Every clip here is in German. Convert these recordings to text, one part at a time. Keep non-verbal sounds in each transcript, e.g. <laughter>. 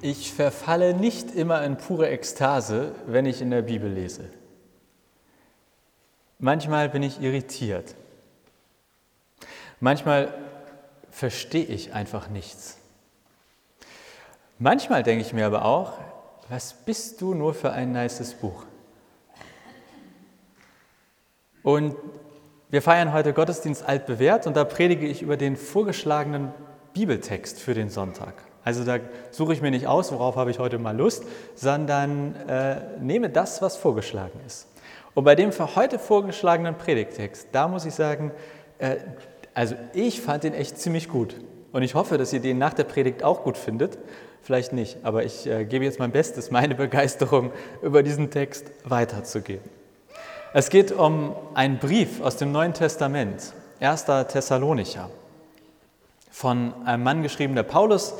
Ich verfalle nicht immer in pure Ekstase, wenn ich in der Bibel lese. Manchmal bin ich irritiert. Manchmal verstehe ich einfach nichts. Manchmal denke ich mir aber auch, was bist du nur für ein nices Buch? Und wir feiern heute Gottesdienst altbewährt und da predige ich über den vorgeschlagenen Bibeltext für den Sonntag. Also da suche ich mir nicht aus, worauf habe ich heute mal Lust, sondern äh, nehme das, was vorgeschlagen ist. Und bei dem für heute vorgeschlagenen Predigtext, da muss ich sagen, äh, also ich fand den echt ziemlich gut. Und ich hoffe, dass ihr den nach der Predigt auch gut findet. Vielleicht nicht, aber ich äh, gebe jetzt mein Bestes, <laughs> meine Begeisterung über diesen Text weiterzugeben. Es geht um einen Brief aus dem Neuen Testament, 1. Thessalonicher, von einem Mann geschrieben, der Paulus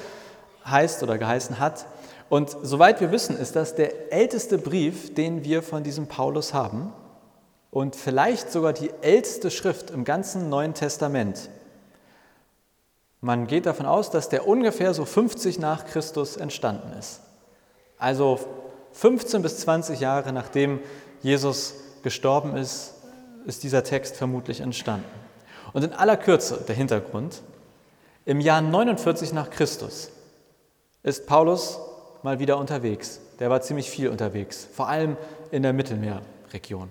heißt oder geheißen hat. Und soweit wir wissen, ist das der älteste Brief, den wir von diesem Paulus haben und vielleicht sogar die älteste Schrift im ganzen Neuen Testament. Man geht davon aus, dass der ungefähr so 50 nach Christus entstanden ist. Also 15 bis 20 Jahre nachdem Jesus gestorben ist, ist dieser Text vermutlich entstanden. Und in aller Kürze der Hintergrund, im Jahr 49 nach Christus ist Paulus mal wieder unterwegs. Der war ziemlich viel unterwegs, vor allem in der Mittelmeerregion.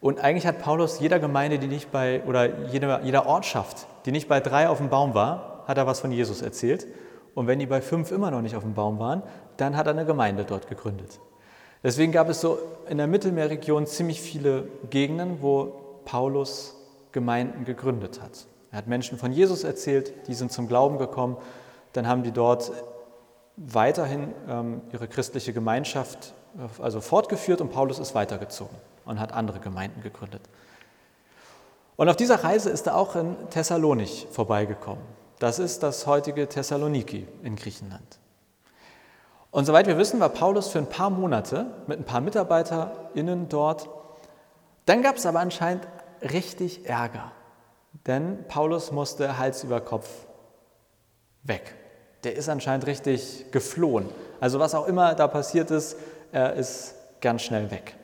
Und eigentlich hat Paulus jeder Gemeinde, die nicht bei, oder jeder, jeder Ortschaft, die nicht bei drei auf dem Baum war, hat er was von Jesus erzählt. Und wenn die bei fünf immer noch nicht auf dem Baum waren, dann hat er eine Gemeinde dort gegründet. Deswegen gab es so in der Mittelmeerregion ziemlich viele Gegenden, wo Paulus Gemeinden gegründet hat. Er hat Menschen von Jesus erzählt, die sind zum Glauben gekommen dann haben die dort weiterhin ähm, ihre christliche Gemeinschaft äh, also fortgeführt und Paulus ist weitergezogen und hat andere Gemeinden gegründet. Und auf dieser Reise ist er auch in Thessalonich vorbeigekommen. Das ist das heutige Thessaloniki in Griechenland. Und soweit wir wissen, war Paulus für ein paar Monate mit ein paar MitarbeiterInnen dort. Dann gab es aber anscheinend richtig Ärger, denn Paulus musste Hals über Kopf weg der ist anscheinend richtig geflohen. Also was auch immer da passiert ist, er ist ganz schnell weg.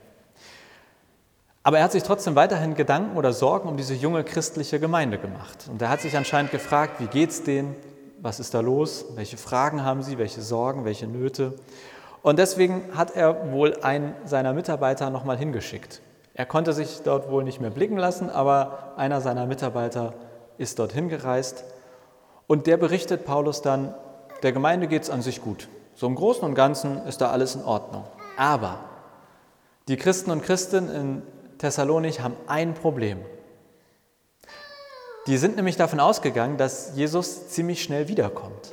Aber er hat sich trotzdem weiterhin Gedanken oder Sorgen um diese junge christliche Gemeinde gemacht. Und er hat sich anscheinend gefragt, wie geht's denen? Was ist da los? Welche Fragen haben sie? Welche Sorgen? Welche Nöte? Und deswegen hat er wohl einen seiner Mitarbeiter nochmal hingeschickt. Er konnte sich dort wohl nicht mehr blicken lassen, aber einer seiner Mitarbeiter ist dorthin gereist. Und der berichtet Paulus dann, der Gemeinde geht es an sich gut. So im Großen und Ganzen ist da alles in Ordnung. Aber die Christen und Christinnen in Thessalonich haben ein Problem. Die sind nämlich davon ausgegangen, dass Jesus ziemlich schnell wiederkommt.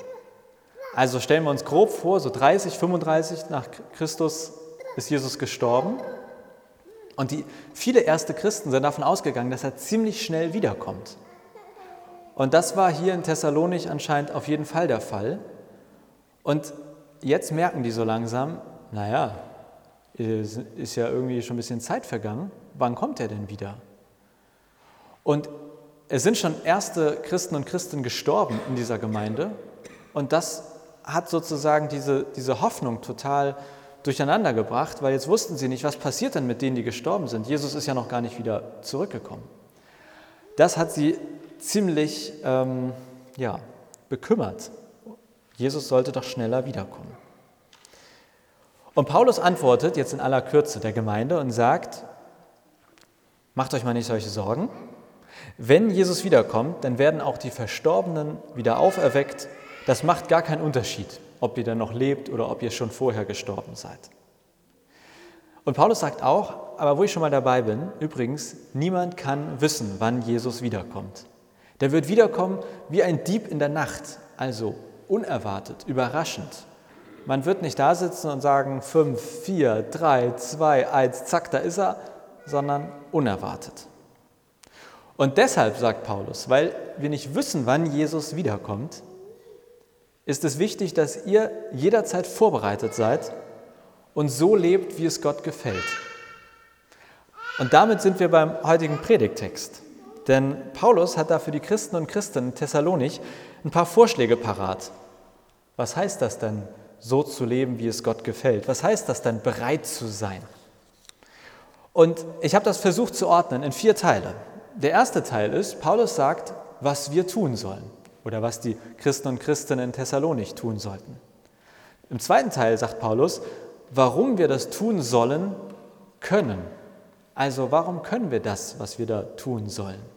Also stellen wir uns grob vor, so 30, 35 nach Christus ist Jesus gestorben. Und die, viele erste Christen sind davon ausgegangen, dass er ziemlich schnell wiederkommt. Und das war hier in Thessalonich anscheinend auf jeden Fall der Fall. Und jetzt merken die so langsam, naja, ist ja irgendwie schon ein bisschen Zeit vergangen, wann kommt er denn wieder? Und es sind schon erste Christen und Christen gestorben in dieser Gemeinde und das hat sozusagen diese, diese Hoffnung total durcheinander gebracht, weil jetzt wussten sie nicht, was passiert denn mit denen, die gestorben sind. Jesus ist ja noch gar nicht wieder zurückgekommen. Das hat sie ziemlich ähm, ja, bekümmert. Jesus sollte doch schneller wiederkommen. Und Paulus antwortet jetzt in aller Kürze der Gemeinde und sagt, macht euch mal nicht solche Sorgen. Wenn Jesus wiederkommt, dann werden auch die Verstorbenen wieder auferweckt. Das macht gar keinen Unterschied, ob ihr dann noch lebt oder ob ihr schon vorher gestorben seid. Und Paulus sagt auch, aber wo ich schon mal dabei bin, übrigens, niemand kann wissen, wann Jesus wiederkommt. Der wird wiederkommen wie ein Dieb in der Nacht, also unerwartet, überraschend. Man wird nicht da sitzen und sagen, 5, 4, 3, 2, 1, zack, da ist er, sondern unerwartet. Und deshalb sagt Paulus, weil wir nicht wissen, wann Jesus wiederkommt, ist es wichtig, dass ihr jederzeit vorbereitet seid und so lebt, wie es Gott gefällt. Und damit sind wir beim heutigen Predigtext. Denn Paulus hat da für die Christen und Christen in Thessalonich ein paar Vorschläge parat. Was heißt das denn, so zu leben, wie es Gott gefällt? Was heißt das denn, bereit zu sein? Und ich habe das versucht zu ordnen in vier Teile. Der erste Teil ist, Paulus sagt, was wir tun sollen oder was die Christen und Christinnen in Thessalonik tun sollten. Im zweiten Teil sagt Paulus, warum wir das tun sollen können. Also warum können wir das, was wir da tun sollen?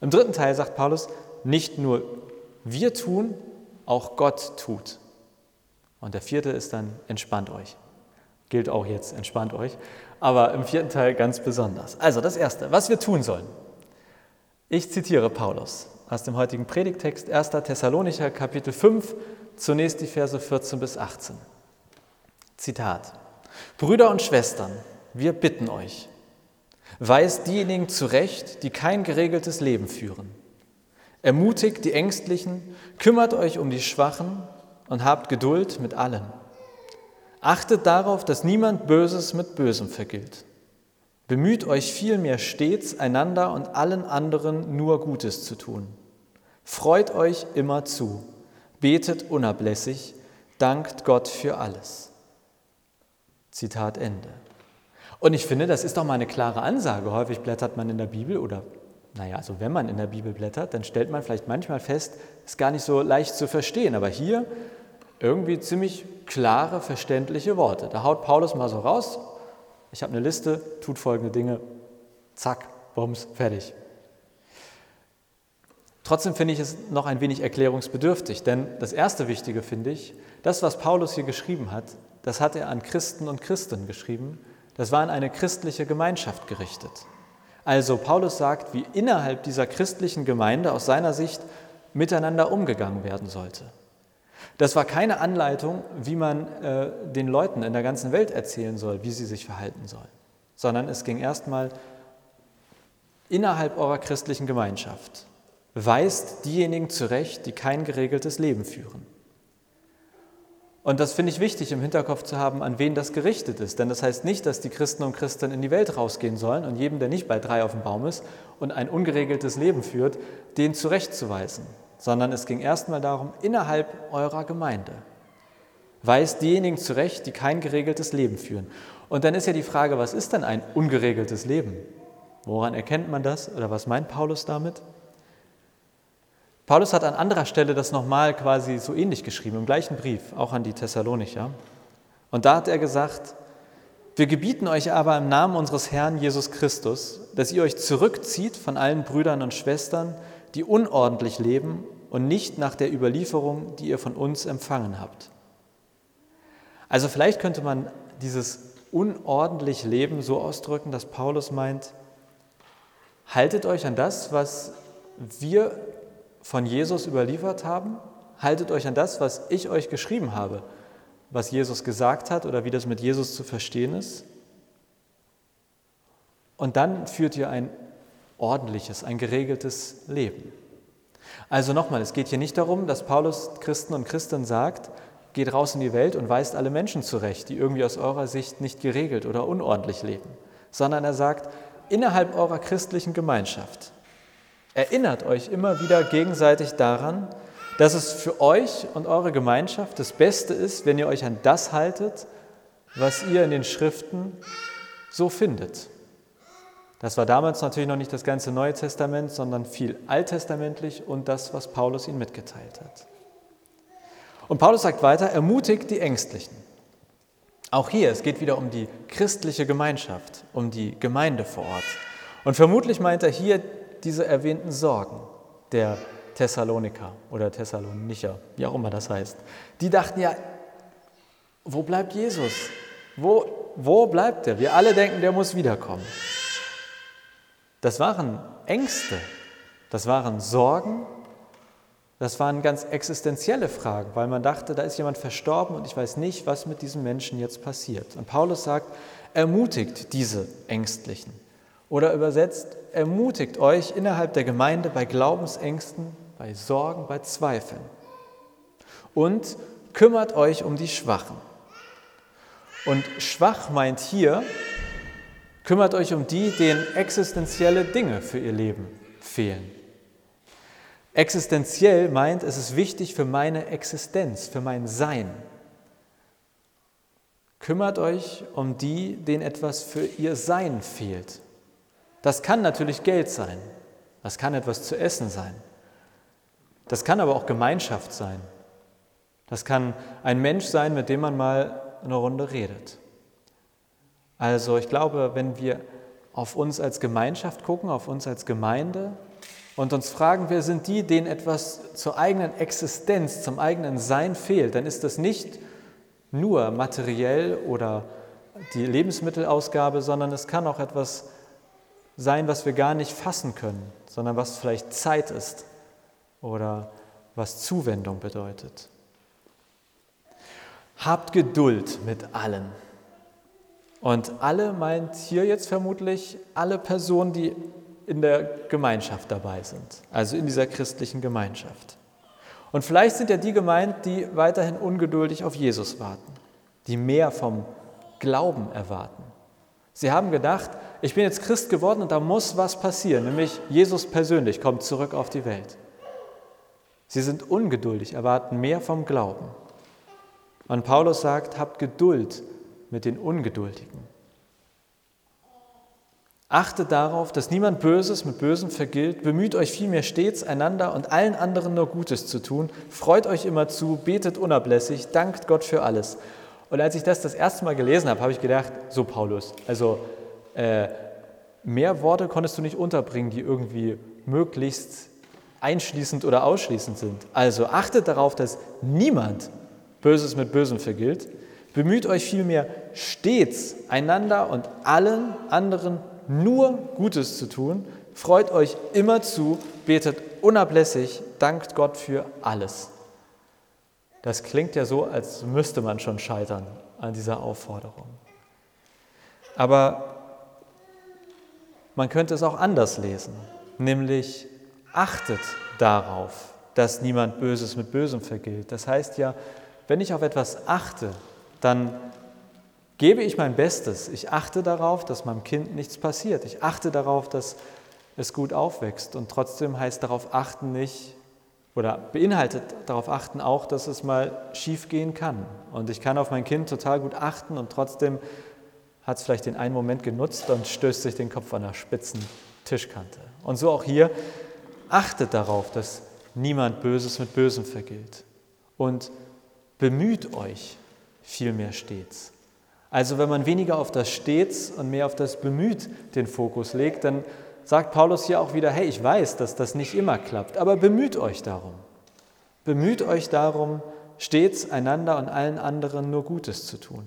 Im dritten Teil sagt Paulus, nicht nur wir tun, auch Gott tut. Und der vierte ist dann, entspannt euch. Gilt auch jetzt, entspannt euch. Aber im vierten Teil ganz besonders. Also das Erste, was wir tun sollen. Ich zitiere Paulus aus dem heutigen Predigtext 1. Thessalonicher Kapitel 5, zunächst die Verse 14 bis 18. Zitat. Brüder und Schwestern, wir bitten euch, weist diejenigen zurecht, die kein geregeltes Leben führen. Ermutigt die Ängstlichen, kümmert euch um die Schwachen und habt Geduld mit allen. Achtet darauf, dass niemand Böses mit Bösem vergilt. Bemüht euch vielmehr stets, einander und allen anderen nur Gutes zu tun. Freut euch immer zu, betet unablässig, dankt Gott für alles. Zitat Ende. Und ich finde, das ist doch mal eine klare Ansage. Häufig blättert man in der Bibel oder, naja, also wenn man in der Bibel blättert, dann stellt man vielleicht manchmal fest, ist gar nicht so leicht zu verstehen. Aber hier irgendwie ziemlich klare, verständliche Worte. Da haut Paulus mal so raus, ich habe eine Liste, tut folgende Dinge, zack, bums, fertig. Trotzdem finde ich es noch ein wenig erklärungsbedürftig, denn das erste Wichtige finde ich, das, was Paulus hier geschrieben hat, das hat er an Christen und Christen geschrieben, das war an eine christliche Gemeinschaft gerichtet. Also Paulus sagt, wie innerhalb dieser christlichen Gemeinde aus seiner Sicht miteinander umgegangen werden sollte. Das war keine Anleitung, wie man äh, den Leuten in der ganzen Welt erzählen soll, wie sie sich verhalten sollen, sondern es ging erstmal innerhalb eurer christlichen Gemeinschaft. Weist diejenigen zurecht, die kein geregeltes Leben führen. Und das finde ich wichtig im Hinterkopf zu haben, an wen das gerichtet ist. Denn das heißt nicht, dass die Christen und Christen in die Welt rausgehen sollen und jedem, der nicht bei drei auf dem Baum ist und ein ungeregeltes Leben führt, den zurechtzuweisen sondern es ging erstmal darum, innerhalb eurer Gemeinde. Weist diejenigen zurecht, die kein geregeltes Leben führen. Und dann ist ja die Frage, was ist denn ein ungeregeltes Leben? Woran erkennt man das oder was meint Paulus damit? Paulus hat an anderer Stelle das nochmal quasi so ähnlich geschrieben, im gleichen Brief, auch an die Thessalonicher. Und da hat er gesagt, wir gebieten euch aber im Namen unseres Herrn Jesus Christus, dass ihr euch zurückzieht von allen Brüdern und Schwestern, die unordentlich leben und nicht nach der Überlieferung, die ihr von uns empfangen habt. Also vielleicht könnte man dieses unordentlich Leben so ausdrücken, dass Paulus meint, haltet euch an das, was wir von Jesus überliefert haben, haltet euch an das, was ich euch geschrieben habe, was Jesus gesagt hat oder wie das mit Jesus zu verstehen ist. Und dann führt ihr ein ordentliches, ein geregeltes Leben. Also nochmal, es geht hier nicht darum, dass Paulus Christen und Christen sagt, geht raus in die Welt und weist alle Menschen zurecht, die irgendwie aus eurer Sicht nicht geregelt oder unordentlich leben, sondern er sagt, innerhalb eurer christlichen Gemeinschaft erinnert euch immer wieder gegenseitig daran, dass es für euch und eure Gemeinschaft das Beste ist, wenn ihr euch an das haltet, was ihr in den Schriften so findet. Das war damals natürlich noch nicht das ganze Neue Testament, sondern viel alttestamentlich und das, was Paulus ihnen mitgeteilt hat. Und Paulus sagt weiter, ermutigt die Ängstlichen. Auch hier, es geht wieder um die christliche Gemeinschaft, um die Gemeinde vor Ort. Und vermutlich meint er hier diese erwähnten Sorgen der Thessaloniker oder Thessalonicher, wie auch immer das heißt. Die dachten ja, wo bleibt Jesus? Wo, wo bleibt er? Wir alle denken, der muss wiederkommen. Das waren Ängste, das waren Sorgen, das waren ganz existenzielle Fragen, weil man dachte, da ist jemand verstorben und ich weiß nicht, was mit diesem Menschen jetzt passiert. Und Paulus sagt, ermutigt diese Ängstlichen. Oder übersetzt, ermutigt euch innerhalb der Gemeinde bei Glaubensängsten, bei Sorgen, bei Zweifeln. Und kümmert euch um die Schwachen. Und schwach meint hier Kümmert euch um die, denen existenzielle Dinge für ihr Leben fehlen. Existenziell meint, es ist wichtig für meine Existenz, für mein Sein. Kümmert euch um die, denen etwas für ihr Sein fehlt. Das kann natürlich Geld sein. Das kann etwas zu essen sein. Das kann aber auch Gemeinschaft sein. Das kann ein Mensch sein, mit dem man mal eine Runde redet. Also ich glaube, wenn wir auf uns als Gemeinschaft gucken, auf uns als Gemeinde und uns fragen, wer sind die, denen etwas zur eigenen Existenz, zum eigenen Sein fehlt, dann ist das nicht nur materiell oder die Lebensmittelausgabe, sondern es kann auch etwas sein, was wir gar nicht fassen können, sondern was vielleicht Zeit ist oder was Zuwendung bedeutet. Habt Geduld mit allen. Und alle meint hier jetzt vermutlich alle Personen, die in der Gemeinschaft dabei sind, also in dieser christlichen Gemeinschaft. Und vielleicht sind ja die gemeint, die weiterhin ungeduldig auf Jesus warten, die mehr vom Glauben erwarten. Sie haben gedacht, ich bin jetzt Christ geworden und da muss was passieren, nämlich Jesus persönlich kommt zurück auf die Welt. Sie sind ungeduldig, erwarten mehr vom Glauben. Und Paulus sagt, habt Geduld mit den Ungeduldigen. Achtet darauf, dass niemand Böses mit Bösem vergilt. Bemüht euch vielmehr stets, einander und allen anderen nur Gutes zu tun. Freut euch immer zu, betet unablässig, dankt Gott für alles. Und als ich das das erste Mal gelesen habe, habe ich gedacht, so Paulus, also äh, mehr Worte konntest du nicht unterbringen, die irgendwie möglichst einschließend oder ausschließend sind. Also achtet darauf, dass niemand Böses mit Bösem vergilt. Bemüht euch vielmehr stets einander und allen anderen nur Gutes zu tun. Freut euch immer zu, betet unablässig, dankt Gott für alles. Das klingt ja so, als müsste man schon scheitern an dieser Aufforderung. Aber man könnte es auch anders lesen, nämlich achtet darauf, dass niemand Böses mit Bösem vergilt. Das heißt ja, wenn ich auf etwas achte, dann gebe ich mein Bestes. Ich achte darauf, dass meinem Kind nichts passiert. Ich achte darauf, dass es gut aufwächst. Und trotzdem heißt darauf achten nicht, oder beinhaltet darauf achten auch, dass es mal schief gehen kann. Und ich kann auf mein Kind total gut achten und trotzdem hat es vielleicht den einen Moment genutzt und stößt sich den Kopf an der spitzen Tischkante. Und so auch hier, achtet darauf, dass niemand Böses mit Bösem vergilt. Und bemüht euch vielmehr stets. Also wenn man weniger auf das stets und mehr auf das bemüht den Fokus legt, dann sagt Paulus hier auch wieder, hey, ich weiß, dass das nicht immer klappt, aber bemüht euch darum. Bemüht euch darum, stets einander und allen anderen nur Gutes zu tun.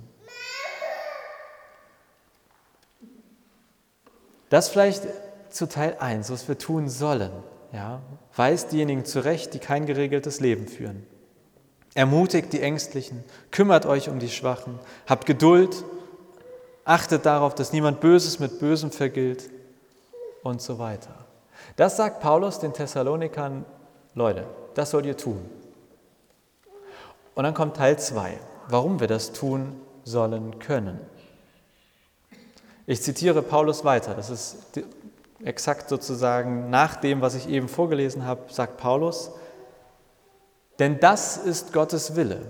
Das vielleicht zu Teil 1, was wir tun sollen. Ja? Weist diejenigen zurecht, die kein geregeltes Leben führen. Ermutigt die Ängstlichen, kümmert euch um die Schwachen, habt Geduld, achtet darauf, dass niemand Böses mit Bösem vergilt und so weiter. Das sagt Paulus den Thessalonikern, Leute, das sollt ihr tun. Und dann kommt Teil 2, warum wir das tun sollen können. Ich zitiere Paulus weiter, das ist exakt sozusagen nach dem, was ich eben vorgelesen habe, sagt Paulus, denn das ist Gottes Wille.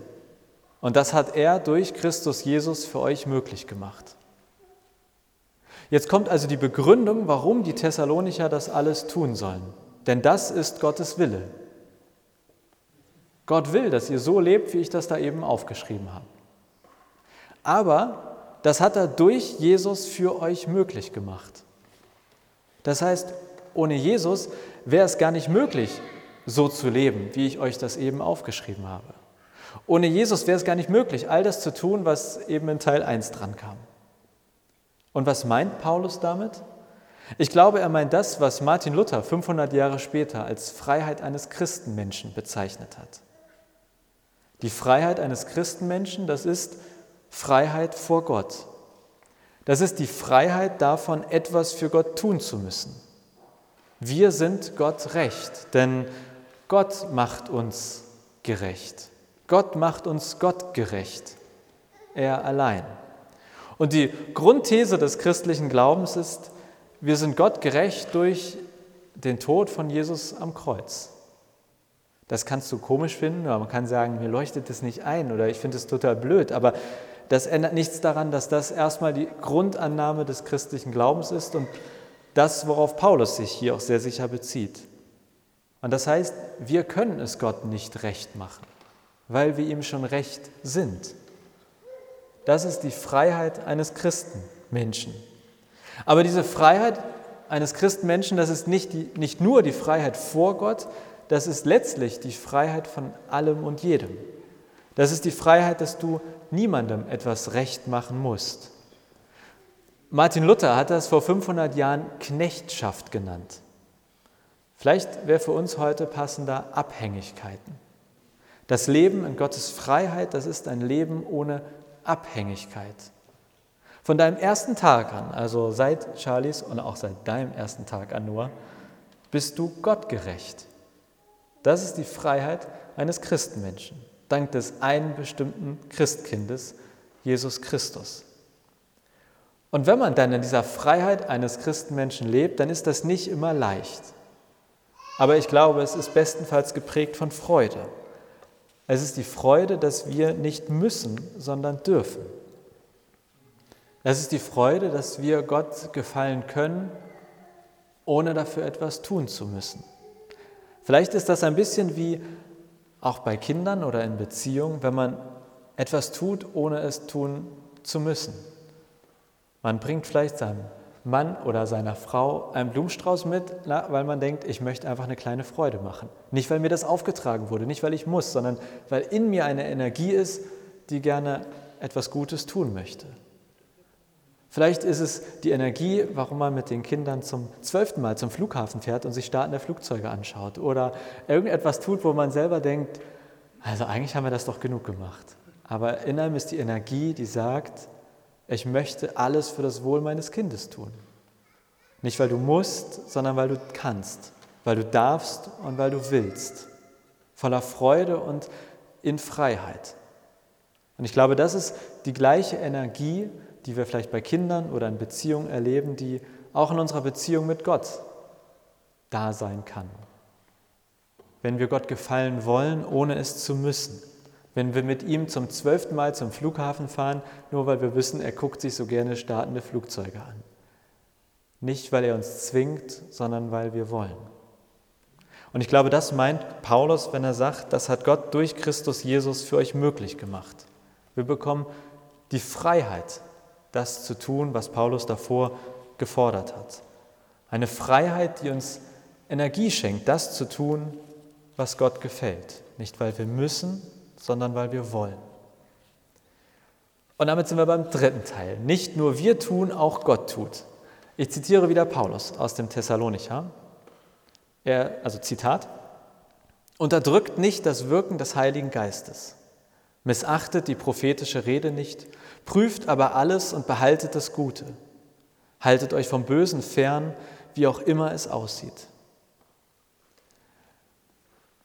Und das hat er durch Christus Jesus für euch möglich gemacht. Jetzt kommt also die Begründung, warum die Thessalonicher das alles tun sollen. Denn das ist Gottes Wille. Gott will, dass ihr so lebt, wie ich das da eben aufgeschrieben habe. Aber das hat er durch Jesus für euch möglich gemacht. Das heißt, ohne Jesus wäre es gar nicht möglich, so zu leben, wie ich euch das eben aufgeschrieben habe. Ohne Jesus wäre es gar nicht möglich, all das zu tun, was eben in Teil 1 dran kam. Und was meint Paulus damit? Ich glaube, er meint das, was Martin Luther 500 Jahre später als Freiheit eines Christenmenschen bezeichnet hat. Die Freiheit eines Christenmenschen, das ist Freiheit vor Gott. Das ist die Freiheit davon, etwas für Gott tun zu müssen. Wir sind Gott recht, denn Gott macht uns gerecht. Gott macht uns Gott gerecht. Er allein. Und die Grundthese des christlichen Glaubens ist, wir sind Gott gerecht durch den Tod von Jesus am Kreuz. Das kannst du komisch finden, oder man kann sagen, mir leuchtet das nicht ein oder ich finde es total blöd, aber das ändert nichts daran, dass das erstmal die Grundannahme des christlichen Glaubens ist und das, worauf Paulus sich hier auch sehr sicher bezieht. Und das heißt, wir können es Gott nicht recht machen, weil wir ihm schon recht sind. Das ist die Freiheit eines Christenmenschen. Aber diese Freiheit eines Christenmenschen, das ist nicht, die, nicht nur die Freiheit vor Gott, das ist letztlich die Freiheit von allem und jedem. Das ist die Freiheit, dass du niemandem etwas recht machen musst. Martin Luther hat das vor 500 Jahren Knechtschaft genannt. Vielleicht wäre für uns heute passender Abhängigkeiten. Das Leben in Gottes Freiheit, das ist ein Leben ohne Abhängigkeit. Von deinem ersten Tag an, also seit Charlies und auch seit deinem ersten Tag an nur, bist du gottgerecht. Das ist die Freiheit eines Christenmenschen, dank des einen bestimmten Christkindes, Jesus Christus. Und wenn man dann in dieser Freiheit eines Christenmenschen lebt, dann ist das nicht immer leicht. Aber ich glaube, es ist bestenfalls geprägt von Freude. Es ist die Freude, dass wir nicht müssen, sondern dürfen. Es ist die Freude, dass wir Gott gefallen können, ohne dafür etwas tun zu müssen. Vielleicht ist das ein bisschen wie auch bei Kindern oder in Beziehungen, wenn man etwas tut, ohne es tun zu müssen. Man bringt vielleicht seinem Mann oder seiner Frau einen Blumenstrauß mit, weil man denkt, ich möchte einfach eine kleine Freude machen. Nicht, weil mir das aufgetragen wurde, nicht, weil ich muss, sondern weil in mir eine Energie ist, die gerne etwas Gutes tun möchte. Vielleicht ist es die Energie, warum man mit den Kindern zum zwölften Mal zum Flughafen fährt und sich startende Flugzeuge anschaut oder irgendetwas tut, wo man selber denkt, also eigentlich haben wir das doch genug gemacht. Aber in einem ist die Energie, die sagt, ich möchte alles für das Wohl meines Kindes tun. Nicht weil du musst, sondern weil du kannst, weil du darfst und weil du willst. Voller Freude und in Freiheit. Und ich glaube, das ist die gleiche Energie, die wir vielleicht bei Kindern oder in Beziehungen erleben, die auch in unserer Beziehung mit Gott da sein kann. Wenn wir Gott gefallen wollen, ohne es zu müssen. Wenn wir mit ihm zum zwölften Mal zum Flughafen fahren, nur weil wir wissen, er guckt sich so gerne startende Flugzeuge an. Nicht, weil er uns zwingt, sondern weil wir wollen. Und ich glaube, das meint Paulus, wenn er sagt, das hat Gott durch Christus Jesus für euch möglich gemacht. Wir bekommen die Freiheit, das zu tun, was Paulus davor gefordert hat. Eine Freiheit, die uns Energie schenkt, das zu tun, was Gott gefällt. Nicht, weil wir müssen, sondern weil wir wollen. Und damit sind wir beim dritten Teil. Nicht nur wir tun, auch Gott tut. Ich zitiere wieder Paulus aus dem Thessalonicher. Er, also Zitat, unterdrückt nicht das Wirken des Heiligen Geistes, missachtet die prophetische Rede nicht, Prüft aber alles und behaltet das Gute. Haltet euch vom Bösen fern, wie auch immer es aussieht.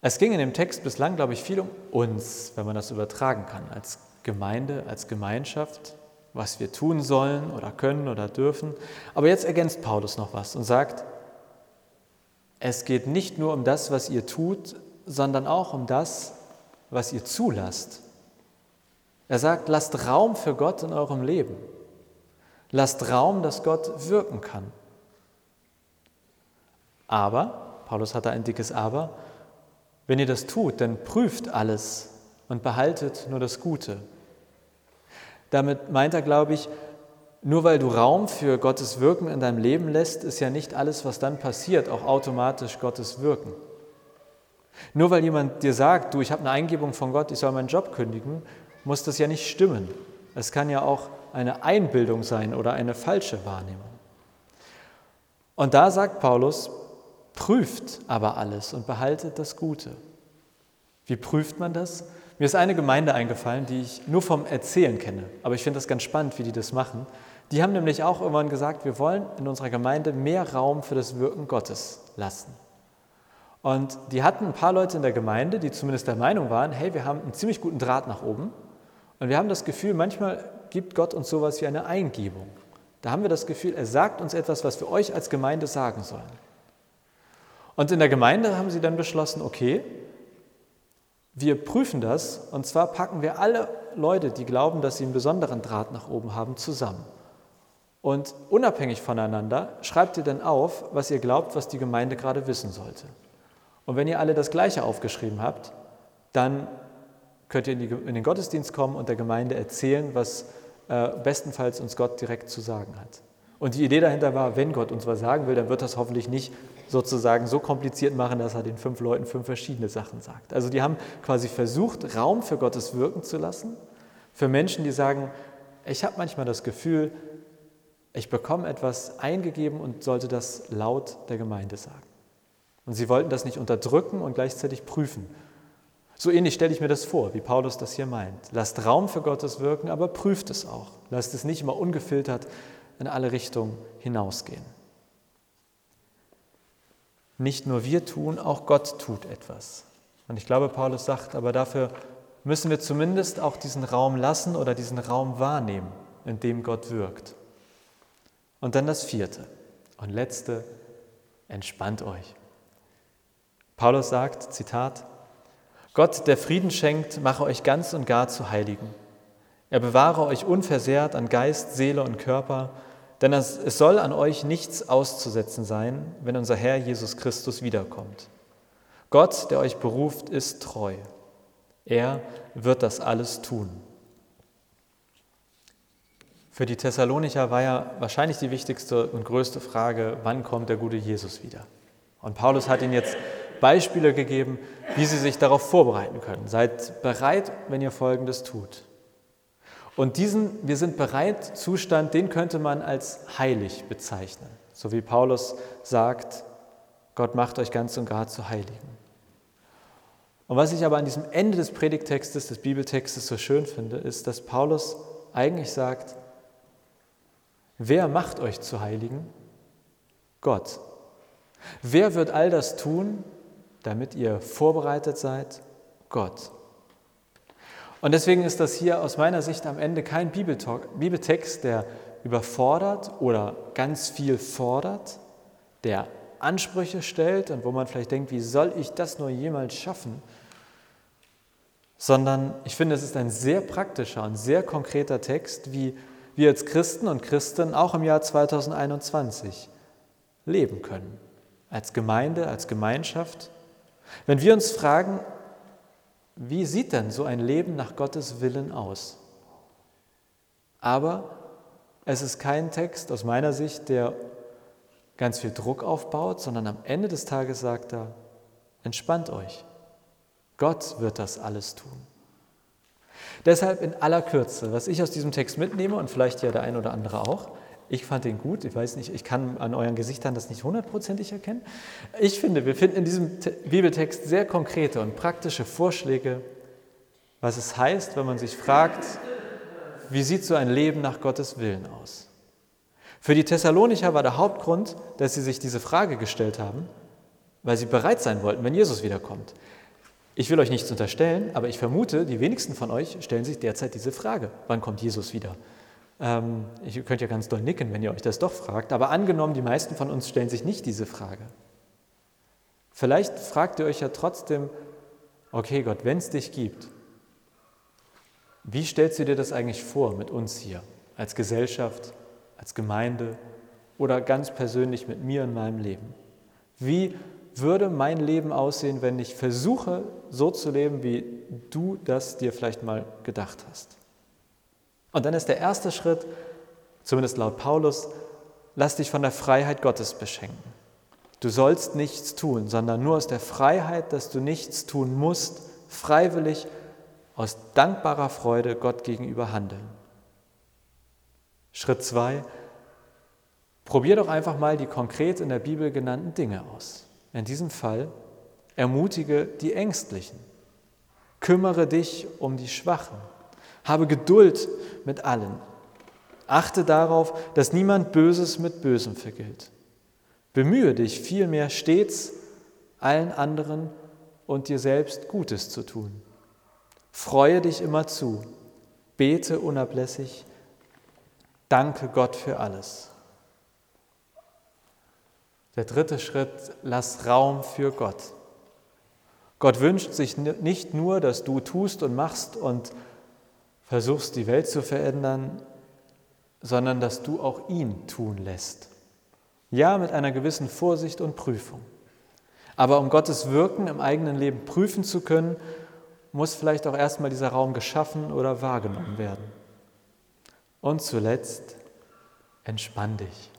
Es ging in dem Text bislang, glaube ich, viel um uns, wenn man das übertragen kann, als Gemeinde, als Gemeinschaft, was wir tun sollen oder können oder dürfen. Aber jetzt ergänzt Paulus noch was und sagt, es geht nicht nur um das, was ihr tut, sondern auch um das, was ihr zulasst. Er sagt, lasst Raum für Gott in eurem Leben. Lasst Raum, dass Gott wirken kann. Aber, Paulus hat da ein dickes Aber, wenn ihr das tut, dann prüft alles und behaltet nur das Gute. Damit meint er, glaube ich, nur weil du Raum für Gottes Wirken in deinem Leben lässt, ist ja nicht alles, was dann passiert, auch automatisch Gottes Wirken. Nur weil jemand dir sagt, du, ich habe eine Eingebung von Gott, ich soll meinen Job kündigen, muss das ja nicht stimmen. Es kann ja auch eine Einbildung sein oder eine falsche Wahrnehmung. Und da sagt Paulus, prüft aber alles und behaltet das Gute. Wie prüft man das? Mir ist eine Gemeinde eingefallen, die ich nur vom Erzählen kenne, aber ich finde das ganz spannend, wie die das machen. Die haben nämlich auch irgendwann gesagt, wir wollen in unserer Gemeinde mehr Raum für das Wirken Gottes lassen. Und die hatten ein paar Leute in der Gemeinde, die zumindest der Meinung waren, hey, wir haben einen ziemlich guten Draht nach oben und wir haben das Gefühl, manchmal gibt Gott uns sowas wie eine Eingebung. Da haben wir das Gefühl, er sagt uns etwas, was wir euch als Gemeinde sagen sollen. Und in der Gemeinde haben sie dann beschlossen, okay, Wir prüfen das und zwar packen wir alle Leute, die glauben, dass sie einen besonderen Draht nach oben haben, zusammen. Und unabhängig voneinander schreibt ihr dann auf, was ihr glaubt, was die Gemeinde gerade wissen sollte. Und wenn ihr alle das Gleiche aufgeschrieben habt, dann könnt ihr in, die, in den Gottesdienst kommen und der Gemeinde erzählen, was äh, bestenfalls uns Gott direkt zu sagen hat. Und die Idee dahinter war, wenn Gott uns was sagen will, dann wird das hoffentlich nicht sozusagen so kompliziert machen, dass er den fünf Leuten fünf verschiedene Sachen sagt. Also die haben quasi versucht, Raum für Gottes wirken zu lassen, für Menschen, die sagen, ich habe manchmal das Gefühl, ich bekomme etwas eingegeben und sollte das laut der Gemeinde sagen. Und sie wollten das nicht unterdrücken und gleichzeitig prüfen. So ähnlich stelle ich mir das vor, wie Paulus das hier meint. Lasst Raum für Gottes Wirken, aber prüft es auch. Lasst es nicht immer ungefiltert in alle Richtungen hinausgehen. Nicht nur wir tun, auch Gott tut etwas. Und ich glaube, Paulus sagt, aber dafür müssen wir zumindest auch diesen Raum lassen oder diesen Raum wahrnehmen, in dem Gott wirkt. Und dann das vierte und letzte, entspannt euch. Paulus sagt, Zitat, Gott, der Frieden schenkt, mache euch ganz und gar zu Heiligen. Er bewahre euch unversehrt an Geist, Seele und Körper, denn es, soll an euch nichts auszusetzen sein, wenn unser Herr Jesus Christus wiederkommt. Gott, der euch beruft, ist treu. Er wird das alles tun. Für die Thessalonicher war ja wahrscheinlich die wichtigste und größte Frage, wann kommt der gute Jesus wieder? Und Paulus hat ihnen jetzt Beispiele gegeben, wie sie sich darauf vorbereiten können. Seid bereit, wenn ihr Folgendes tut. Und diesen Wir sind bereit Zustand, den könnte man als heilig bezeichnen. So wie Paulus sagt, Gott macht euch ganz und gar zu Heiligen. Und was ich aber an diesem Ende des Predigtextes, des Bibeltextes so schön finde, ist, dass Paulus eigentlich sagt, wer macht euch zu Heiligen? Gott. Wer wird all das tun, damit ihr vorbereitet seid? Gott. Und deswegen ist das hier aus meiner Sicht am Ende kein Bibeltext, der überfordert oder ganz viel fordert, der Ansprüche stellt und wo man vielleicht denkt, wie soll ich das nur jemals schaffen, sondern ich finde, es ist ein sehr praktischer und sehr konkreter Text, wie wir als Christen und Christen auch im Jahr 2021 leben können, als Gemeinde, als Gemeinschaft. Wenn wir uns fragen, wie sieht denn so ein Leben nach Gottes Willen aus? Aber es ist kein Text aus meiner Sicht, der ganz viel Druck aufbaut, sondern am Ende des Tages sagt er, entspannt euch. Gott wird das alles tun. Deshalb in aller Kürze, was ich aus diesem Text mitnehme und vielleicht ja der ein oder andere auch, ich fand ihn gut. Ich weiß nicht, ich kann an euren Gesichtern das nicht hundertprozentig erkennen. Ich finde, wir finden in diesem Bibeltext sehr konkrete und praktische Vorschläge, was es heißt, wenn man sich fragt, wie sieht so ein Leben nach Gottes Willen aus? Für die Thessalonicher war der Hauptgrund, dass sie sich diese Frage gestellt haben, weil sie bereit sein wollten, wenn Jesus wiederkommt. Ich will euch nichts unterstellen, aber ich vermute, die wenigsten von euch stellen sich derzeit diese Frage, wann kommt Jesus wieder? Ähm, ihr könnt ja ganz doll nicken, wenn ihr euch das doch fragt, aber angenommen, die meisten von uns stellen sich nicht diese Frage. Vielleicht fragt ihr euch ja trotzdem, okay Gott, wenn es dich gibt, wie stellst du dir das eigentlich vor mit uns hier, als Gesellschaft, als Gemeinde oder ganz persönlich mit mir in meinem Leben? Wie würde mein Leben aussehen, wenn ich versuche, so zu leben, wie du das dir vielleicht mal gedacht hast? Und dann ist der erste Schritt, zumindest laut Paulus, lass dich von der Freiheit Gottes beschenken. Du sollst nichts tun, sondern nur aus der Freiheit, dass du nichts tun musst, freiwillig, aus dankbarer Freude Gott gegenüber handeln. Schritt zwei, probier doch einfach mal die konkret in der Bibel genannten Dinge aus. In diesem Fall ermutige die Ängstlichen, kümmere dich um die Schwachen, habe Geduld mit allen. Achte darauf, dass niemand Böses mit Bösem vergilt. Bemühe dich vielmehr stets, allen anderen und dir selbst Gutes zu tun. Freue dich immer zu, bete unablässig, danke Gott für alles. Der dritte Schritt, lass Raum für Gott. Gott wünscht sich nicht nur, dass du tust und machst und versuchst, die Welt zu verändern, sondern dass du auch ihn tun lässt. Ja, mit einer gewissen Vorsicht und Prüfung. Aber um Gottes Wirken im eigenen Leben prüfen zu können, muss vielleicht auch erstmal dieser Raum geschaffen oder wahrgenommen werden. Und zuletzt, entspann dich.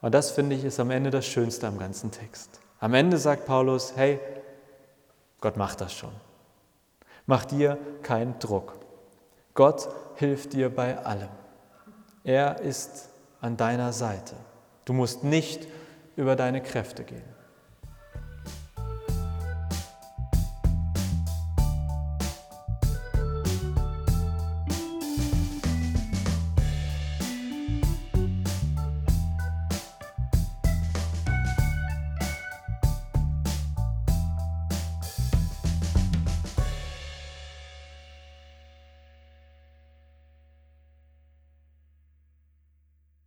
Und das finde ich ist am Ende das Schönste am ganzen Text. Am Ende sagt Paulus, hey, Gott macht das schon. Mach dir keinen Druck. Gott hilft dir bei allem. Er ist an deiner Seite. Du musst nicht über deine Kräfte gehen.